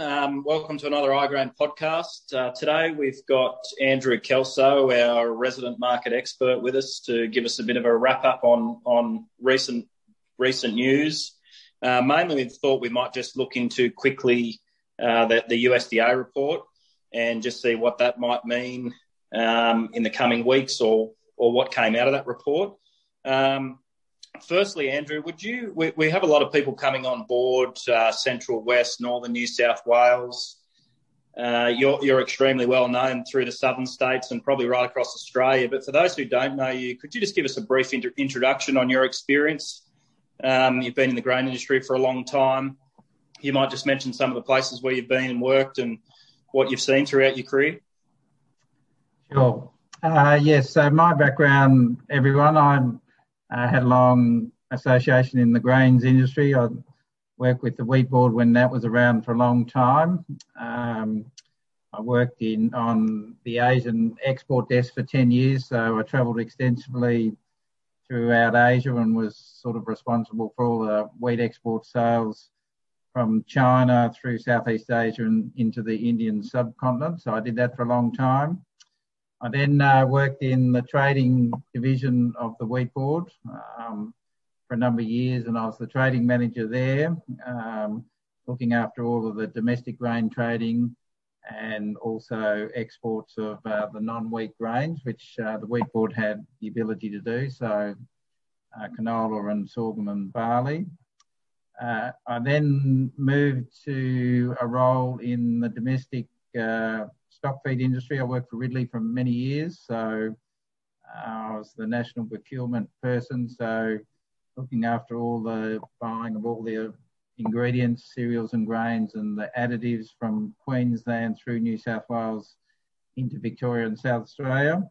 Um, welcome to another iGrain podcast. Uh, today we've got Andrew Kelso, our resident market expert, with us to give us a bit of a wrap up on on recent recent news. Uh, mainly, we thought we might just look into quickly uh, the, the, USDA report and just see what that might mean um, in the coming weeks or or what came out of that report. Um, firstly, Andrew, would you? We, we, have a lot of people coming on board, uh, Central West, Northern New South Wales. Uh, you're, you're extremely well known through the southern states and probably right across Australia. But for those who don't know you, could you just give us a brief inter- introduction on your experience? Um, you've been in the grain industry for a long time. You might just mention some of the places where you've been and worked and what you've seen throughout your career. Sure. Uh, yes. So my background, everyone, I'm I had a long association in the grains industry. I worked with the wheat board when that was around for a long time. Um, I worked in on the Asian export desk for 10 years, so I travelled extensively throughout Asia and was sort of responsible for all the wheat export sales from China through Southeast Asia and into the Indian subcontinent. So I did that for a long time. I then uh, worked in the trading division of the Wheat Board um, for a number of years, and I was the trading manager there, um, looking after all of the domestic grain trading and also exports of uh, the non-wheat grains, which uh, the Wheat Board had the ability to do, so uh, canola and sorghum and barley. Uh, I then moved to a role in the domestic uh, stock feed industry. I worked for Ridley for many years, so uh, I was the national procurement person, so looking after all the buying of all the ingredients, cereals and grains, and the additives from Queensland through New South Wales into Victoria and South Australia.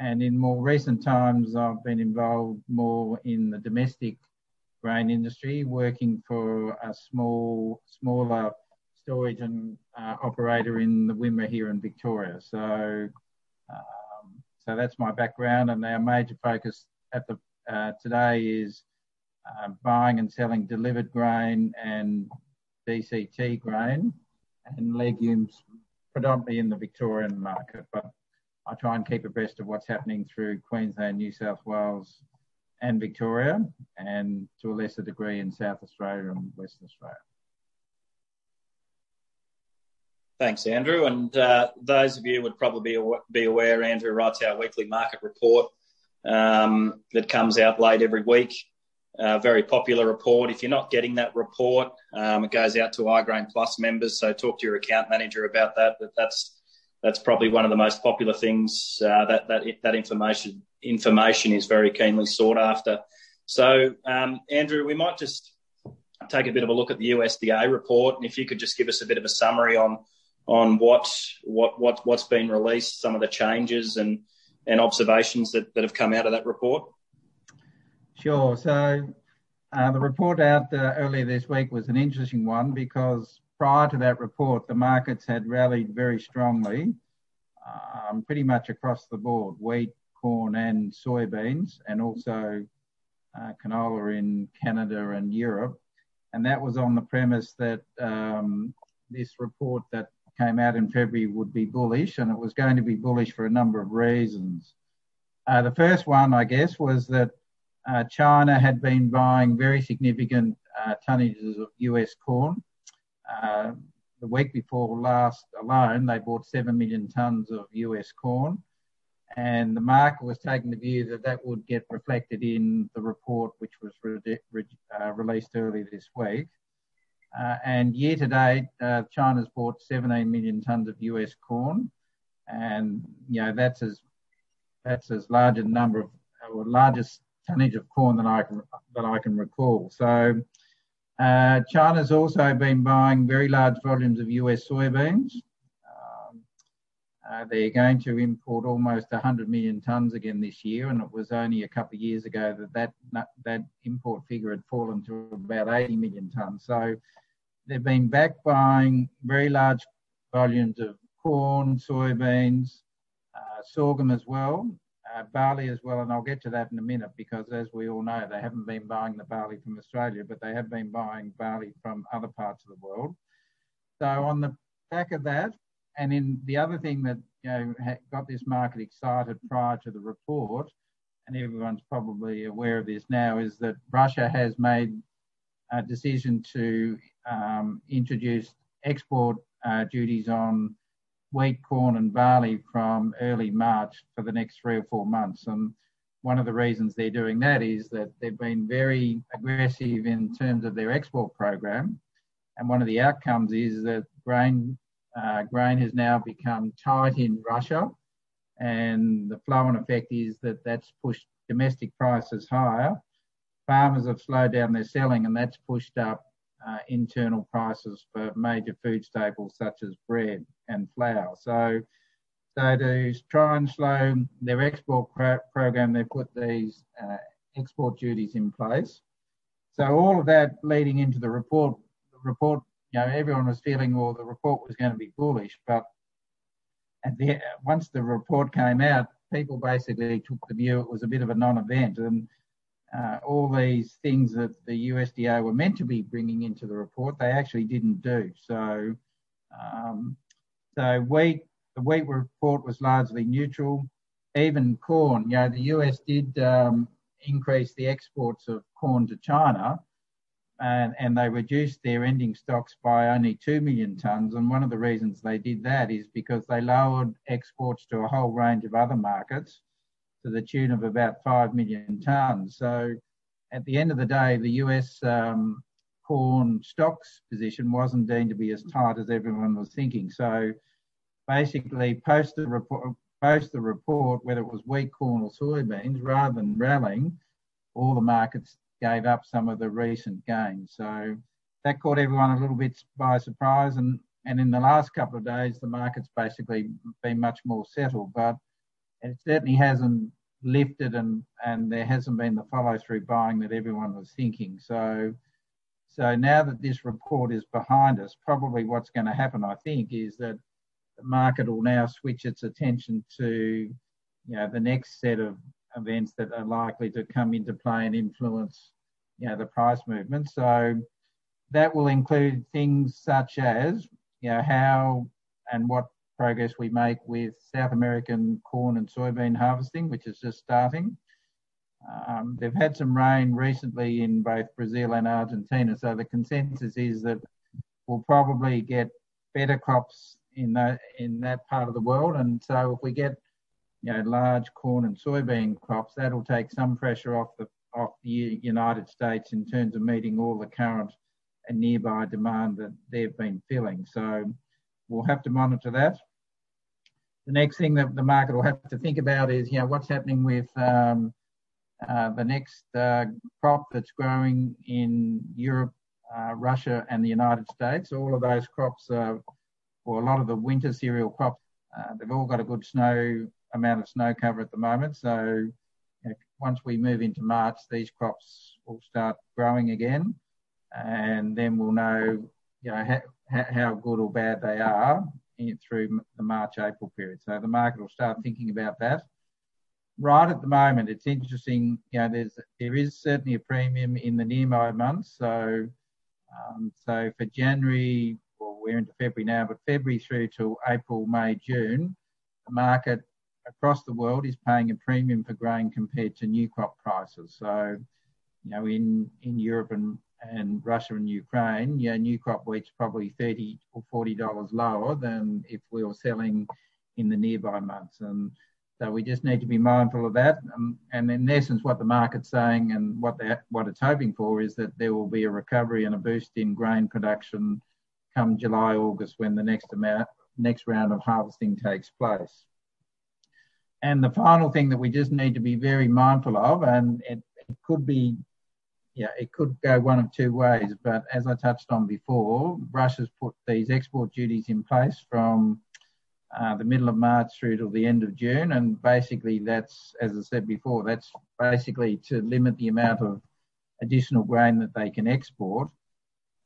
And in more recent times, I've been involved more in the domestic grain industry, working for a small, smaller storage and uh, operator in the Wimmera here in Victoria. So, um, so that's my background, and our major focus at the uh, today is uh, buying and selling delivered grain and DCT grain and legumes, predominantly in the Victorian market. But I try and keep abreast of what's happening through Queensland, New South Wales, and Victoria, and to a lesser degree in South Australia and Western Australia. Thanks, Andrew. And uh, those of you would probably be aware, Andrew writes our weekly market report um, that comes out late every week. Uh, very popular report. If you're not getting that report, um, it goes out to iGrain Plus members. So talk to your account manager about that. But that's that's probably one of the most popular things. Uh, that that that information information is very keenly sought after. So um, Andrew, we might just take a bit of a look at the USDA report, and if you could just give us a bit of a summary on on what what what what's been released, some of the changes and and observations that, that have come out of that report? Sure. So uh, the report out uh, earlier this week was an interesting one because prior to that report, the markets had rallied very strongly, um, pretty much across the board: wheat, corn, and soybeans, and also uh, canola in Canada and Europe. And that was on the premise that um, this report that came out in February would be bullish, and it was going to be bullish for a number of reasons. Uh, the first one, I guess, was that uh, China had been buying very significant uh, tonnages of US corn. Uh, the week before last alone, they bought 7 million tonnes of US corn. And the market was taking the view that that would get reflected in the report, which was re- re- uh, released early this week. Uh, and year to date, uh, China's bought 17 million tonnes of US corn, and you know that's as that's as large a number of or largest tonnage of corn that I can that I can recall. So uh, China's also been buying very large volumes of US soybeans. Um, uh, they're going to import almost 100 million tonnes again this year, and it was only a couple of years ago that that, that import figure had fallen to about 80 million tonnes. So they've been back buying very large volumes of corn, soybeans, uh, sorghum as well, uh, barley as well, and I'll get to that in a minute because, as we all know, they haven't been buying the barley from Australia, but they have been buying barley from other parts of the world. so on the back of that, and in the other thing that you know got this market excited prior to the report, and everyone's probably aware of this now, is that Russia has made a decision to um, introduce export uh, duties on wheat, corn, and barley from early March for the next three or four months. And one of the reasons they're doing that is that they've been very aggressive in terms of their export program. And one of the outcomes is that grain uh, grain has now become tight in Russia, and the flow and effect is that that's pushed domestic prices higher. Farmers have slowed down their selling, and that's pushed up uh, internal prices for major food staples such as bread and flour. So, so to try and slow their export pro- program, they put these uh, export duties in place. So all of that leading into the report, the report, you know, everyone was feeling, well, the report was going to be bullish, but at the, once the report came out, people basically took the view it was a bit of a non-event, and uh, all these things that the USDA were meant to be bringing into the report, they actually didn't do. So, um, so wheat, the wheat report was largely neutral. Even corn, you know, the US did um, increase the exports of corn to China, and, and they reduced their ending stocks by only 2 million tonnes. And one of the reasons they did that is because they lowered exports to a whole range of other markets to the tune of about 5 million tonnes. So at the end of the day, the US um, corn stocks position wasn't deemed to be as tight as everyone was thinking. So basically, post the report, post the report, whether it was wheat, corn, or soybeans, rather than rallying, all the markets gave up some of the recent gains. So that caught everyone a little bit by surprise. And, and in the last couple of days, the market's basically been much more settled. But it certainly hasn't lifted and, and there hasn't been the follow through buying that everyone was thinking. So, so now that this report is behind us, probably what's going to happen, I think, is that the market will now switch its attention to you know, the next set of events that are likely to come into play and influence you know, the price movement. So that will include things such as you know, how and what progress we make with South American corn and soybean harvesting, which is just starting. Um, they've had some rain recently in both Brazil and Argentina, so the consensus is that we'll probably get better crops in that in that part of the world. And so if we get you know large corn and soybean crops, that'll take some pressure off the off the United States in terms of meeting all the current and nearby demand that they've been filling. So we'll have to monitor that. The next thing that the market will have to think about is, you know, what's happening with um, uh, the next uh, crop that's growing in Europe, uh, Russia, and the United States. All of those crops, or a lot of the winter cereal crops, uh, they've all got a good snow amount of snow cover at the moment. So once we move into March, these crops will start growing again, and then we'll know, you know, how good or bad they are through the March April period. So the market will start thinking about that. Right at the moment, it's interesting. You know, there's there is certainly a premium in the nearby months. So um, so for January, well, we're into February now, but February through to April, May, June, the market across the world is paying a premium for grain compared to new crop prices. So, you know, in, in Europe and, and Russia and Ukraine, yeah, new crop wheat's probably 30 or $40 lower than if we were selling in the nearby months. And so we just need to be mindful of that. Um, and in essence, what the market's saying and what what it's hoping for is that there will be a recovery and a boost in grain production come July, August, when the next amount, next round of harvesting takes place. And the final thing that we just need to be very mindful of, and it, it could be, yeah, it could go one of two ways. But as I touched on before, Russia's put these export duties in place from uh, the middle of March through to the end of June. And basically, that's, as I said before, that's basically to limit the amount of additional grain that they can export.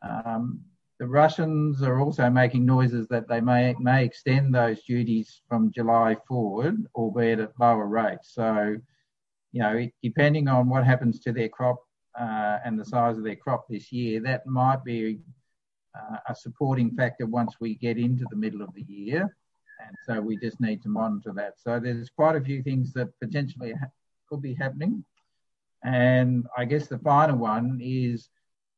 Um, the Russians are also making noises that they may may extend those duties from July forward, albeit at lower rates. So, you know, depending on what happens to their crop and the size of their crop this year, that might be uh, a supporting factor once we get into the middle of the year. And so we just need to monitor that. So there's quite a few things that potentially ha- could be happening. And I guess the final one is,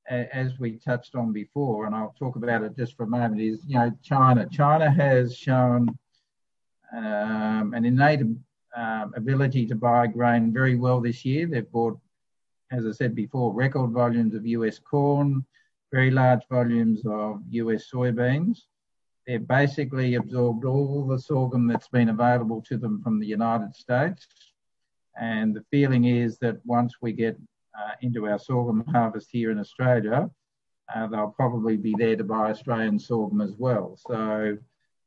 as we touched on before, and I'll talk about it just for a moment, is you know China. China has shown um, an innate um, ability to buy grain very well this year. They've bought, as I said before, record volumes of US corn, very large volumes of US soybeans. They've basically absorbed all the sorghum that's been available to them from the United States. And the feeling is that once we get uh, into our sorghum harvest here in Australia, uh, they'll probably be there to buy Australian sorghum as well. So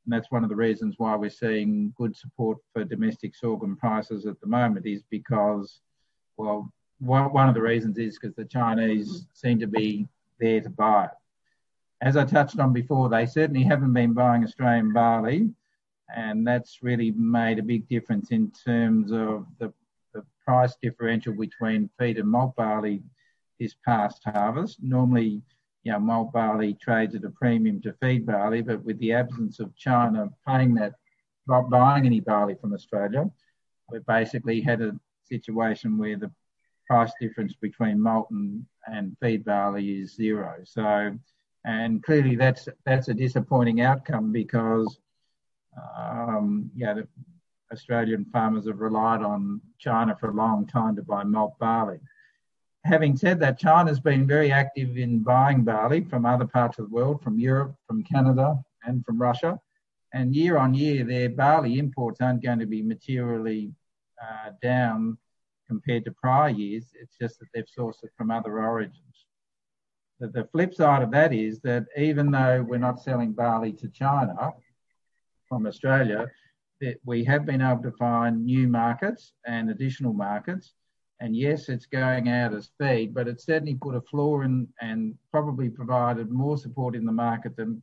that's one of the reasons why we're seeing good support for domestic sorghum prices at the moment is because, well, one, one of the reasons is because the Chinese mm-hmm. seem to be there to buy it. As I touched on before, they certainly haven't been buying Australian barley, and that's really made a big difference in terms of the, the price differential between feed and malt barley this past harvest. Normally, you know, malt barley trades at a premium to feed barley, but with the absence of China paying that, not buying any barley from Australia, we've basically had a situation where the price difference between and, and feed barley is zero. So, and clearly that's that's a disappointing outcome because, um, yeah, the Australian farmers have relied on China for a long time to buy malt barley. Having said that, China's been very active in buying barley from other parts of the world, from Europe, from Canada, and from Russia. And year on year, their barley imports aren't going to be materially uh, down compared to prior years. It's just that they've sourced it from other origins. The, the flip side of that is that even though we're not selling barley to China from Australia, that we have been able to find new markets and additional markets. And yes, it's going out as feed, but it's certainly put a floor in and probably provided more support in the market than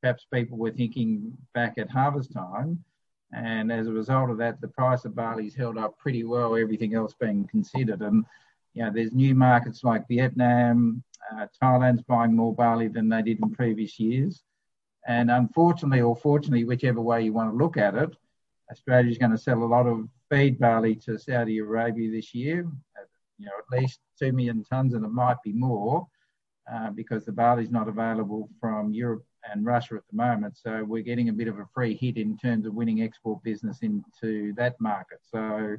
perhaps people were thinking back at harvest time. And as a result of that, the price of barley's held up pretty well, everything else being considered. And, you know, there's new markets like Vietnam, uh, Thailand's buying more barley than they did in previous years. And unfortunately, or fortunately, whichever way you want to look at it, Australia's going to sell a lot of feed barley to Saudi Arabia this year, you know, at least 2 million tonnes, and it might be more uh, because the barley's not available from Europe and Russia at the moment. So we're getting a bit of a free hit in terms of winning export business into that market. So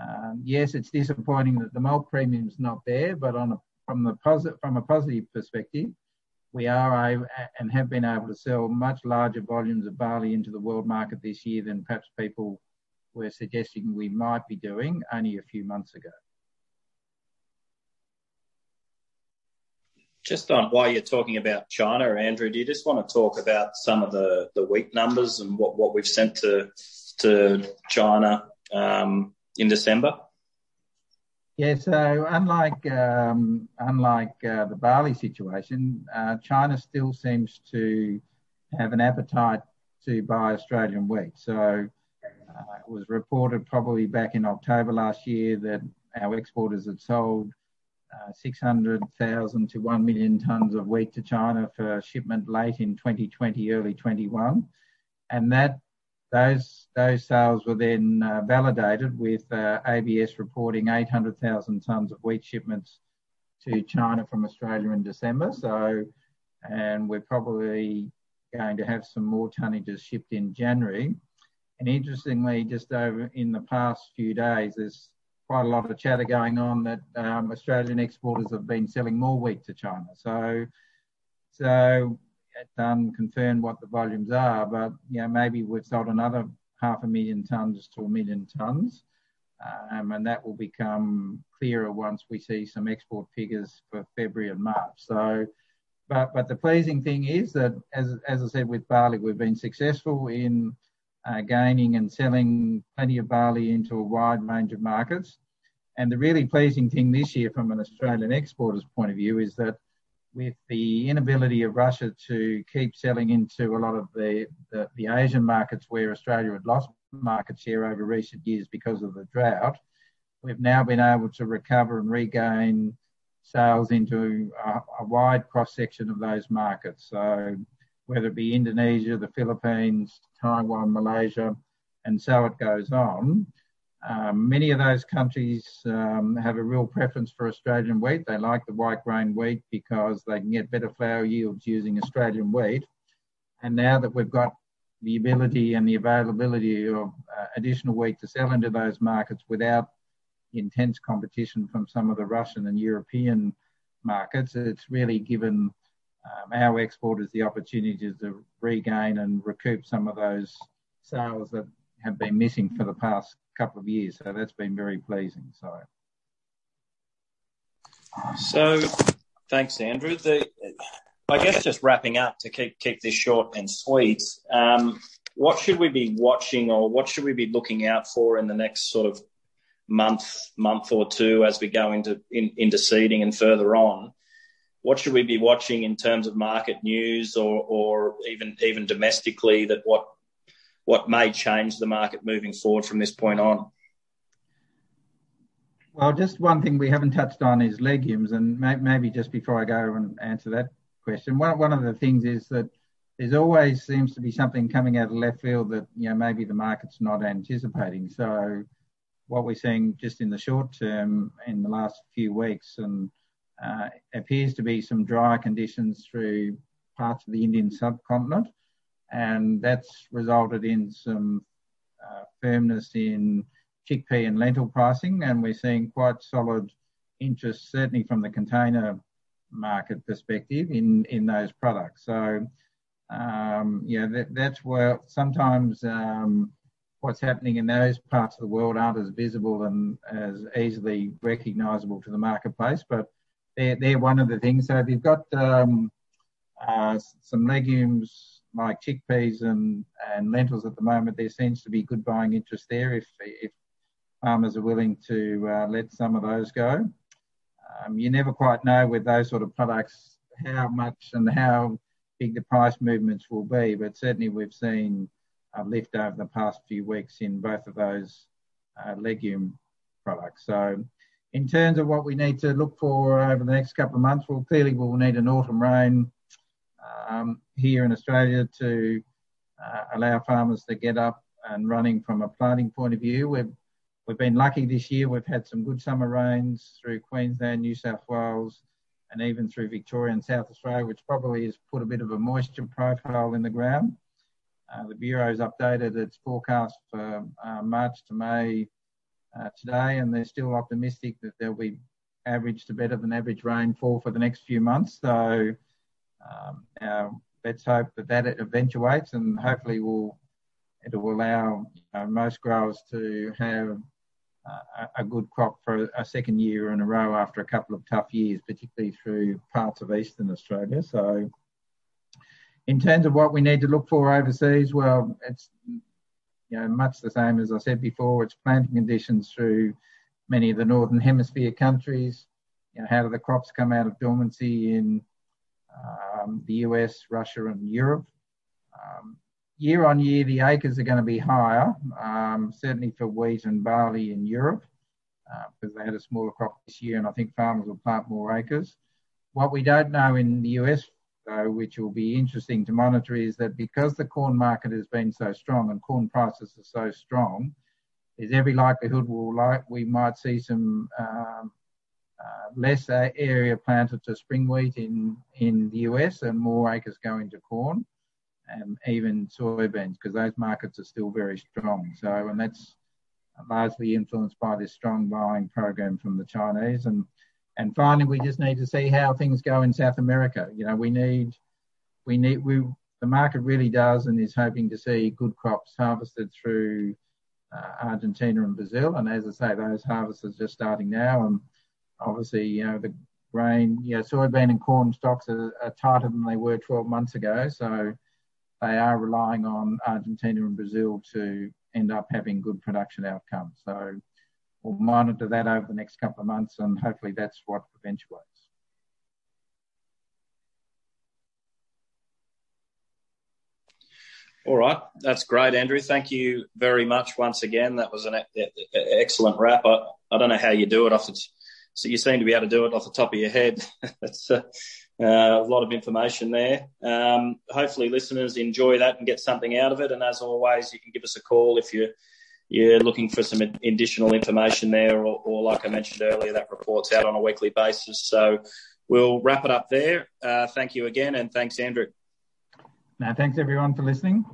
um, yes, it's disappointing that the malt premium's not there, but on a, from the positive from a positive perspective, we are able and have been able to sell much larger volumes of barley into the world market this year than perhaps people were suggesting we might be doing only a few months ago. Just on why you're talking about China, Andrew, do you just want to talk about some of the, the wheat numbers and what, what we've sent to to China um, in December? Yeah, so unlike um, unlike uh, the barley situation, uh, China still seems to have an appetite to buy Australian wheat. So uh, it was reported probably back in October last year that our exporters had sold uh, 600,000 to 1 million tonnes of wheat to China for shipment late in 2020, early 21. And that those, those sales were then uh, validated with uh, ABS reporting 800,000 tonnes of wheat shipments to China from Australia in December. So, and we're probably going to have some more tonnages shipped in January. And interestingly, just over in the past few days, there's quite a lot of chatter going on that um, Australian exporters have been selling more wheat to China. So, so it doesn't confirm what the volumes are, but you know maybe we've sold another half a million tonnes to a million tonnes, um, and that will become clearer once we see some export figures for February and March. So. But, but the pleasing thing is that, as, as I said with barley, we've been successful in uh, gaining and selling plenty of barley into a wide range of markets. And the really pleasing thing this year from an Australian exporter's point of view is that with the inability of Russia to keep selling into a lot of the, the, the, Asian markets where Australia had lost market share over recent years because of the drought, we've now been able to recover and regain sales into a, a wide cross section of those markets. So whether it be Indonesia, the Philippines, Taiwan, Malaysia, and so it goes on. Um, many of those countries um, have a real preference for Australian wheat. They like the white grain wheat because they can get better flour yields using Australian wheat. And now that we've got the ability and the availability of uh, additional wheat to sell into those markets without intense competition from some of the Russian and European markets, it's really given our exporters the opportunity to regain and recoup some of those sales that have been missing for the past couple of years. So that's been very pleasing. So, so thanks, Andrew. The, I guess just wrapping up to keep keep this short and sweet. Um, what should we be watching, or what should we be looking out for in the next sort of month month or two as we go into in, into seeding and further on? What should we be watching in terms of market news or, or even even domestically that what what may change the market moving forward from this point on? Well, just one thing we haven't touched on is legumes, and may, maybe just before I go and answer that question, one one of the things is that there's always seems to be something coming out of left field that you know maybe the market's not anticipating. So what we're seeing just in the short term in the last few weeks and uh, appears to be some drier conditions through parts of the Indian subcontinent, and that's resulted in some uh, firmness in chickpea and lentil pricing, and we're seeing quite solid interest, certainly from the container market perspective, in in those products. So, um, yeah, that, that's where sometimes um, what's happening in those parts of the world aren't as visible and as easily recognisable to the marketplace, but they're, they're one of the things. So if you've got um, uh, some legumes like chickpeas and, and lentils at the moment, there seems to be good buying interest there if, if farmers are willing to uh, let some of those go. Um, you never quite know with those sort of products how much and how big the price movements will be, but certainly we've seen a lift over the past few weeks in both of those uh, legume products. So in terms of what we need to look for over the next couple of months, well, clearly we'll need an autumn rain um, here in Australia to uh, allow farmers to get up and running from a planting point of view. We've we've been lucky this year. We've had some good summer rains through Queensland, New South Wales, and even through Victoria and South Australia, which probably has put a bit of a moisture profile in the ground. Uh, the Bureau's updated its forecast for uh, March to May uh, today, and they're still optimistic that there'll be average to better than average rainfall for the next few months. So um, let's hope that that eventuates, and hopefully will it will allow you know, most growers to have uh, a good crop for a second year in a row after a couple of tough years, particularly through parts of eastern Australia. So, in terms of what we need to look for overseas, well, it's you know, much the same as I said before. It's planting conditions through many of the northern hemisphere countries. You know, how do the crops come out of dormancy in um, the US, Russia, and Europe? Um, year on year, the acres are going to be higher, um, certainly for wheat and barley in Europe, uh, because they had a smaller crop this year, and I think farmers will plant more acres. What we don't know in the US though, which will be interesting to monitor, is that because the corn market has been so strong and corn prices are so strong, there's every likelihood we'll like, we might see some um, uh, less area planted to spring wheat in, in the US and more acres going to corn and even soybeans because those markets are still very strong. So, and that's largely influenced by this strong buying program from the Chinese. And and finally, we just need to see how things go in South America. You know, we need, we need, we, the market really does and is hoping to see good crops harvested through uh, Argentina and Brazil. And as I say, those harvests are just starting now. And obviously, you know, the grain, you know, soybean and corn stocks are, are tighter than they were 12 months ago. So they are relying on Argentina and Brazil to end up having good production outcomes. So we'll monitor that over the next couple of months, and hopefully that's what eventuates. All right, that's great, Andrew. Thank you very much once again. That was an excellent wrap. I, I don't know how you do it. It's so you seem to be able to do it off the top of your head. That's uh, uh, a lot of information there. Um, hopefully, listeners enjoy that and get something out of it. And as always, you can give us a call if you're you're looking for some additional information there, or, or like I mentioned earlier, that report's out on a weekly basis. So we'll wrap it up there. Uh, thank you again, and thanks, Andrew. Now, thanks everyone for listening.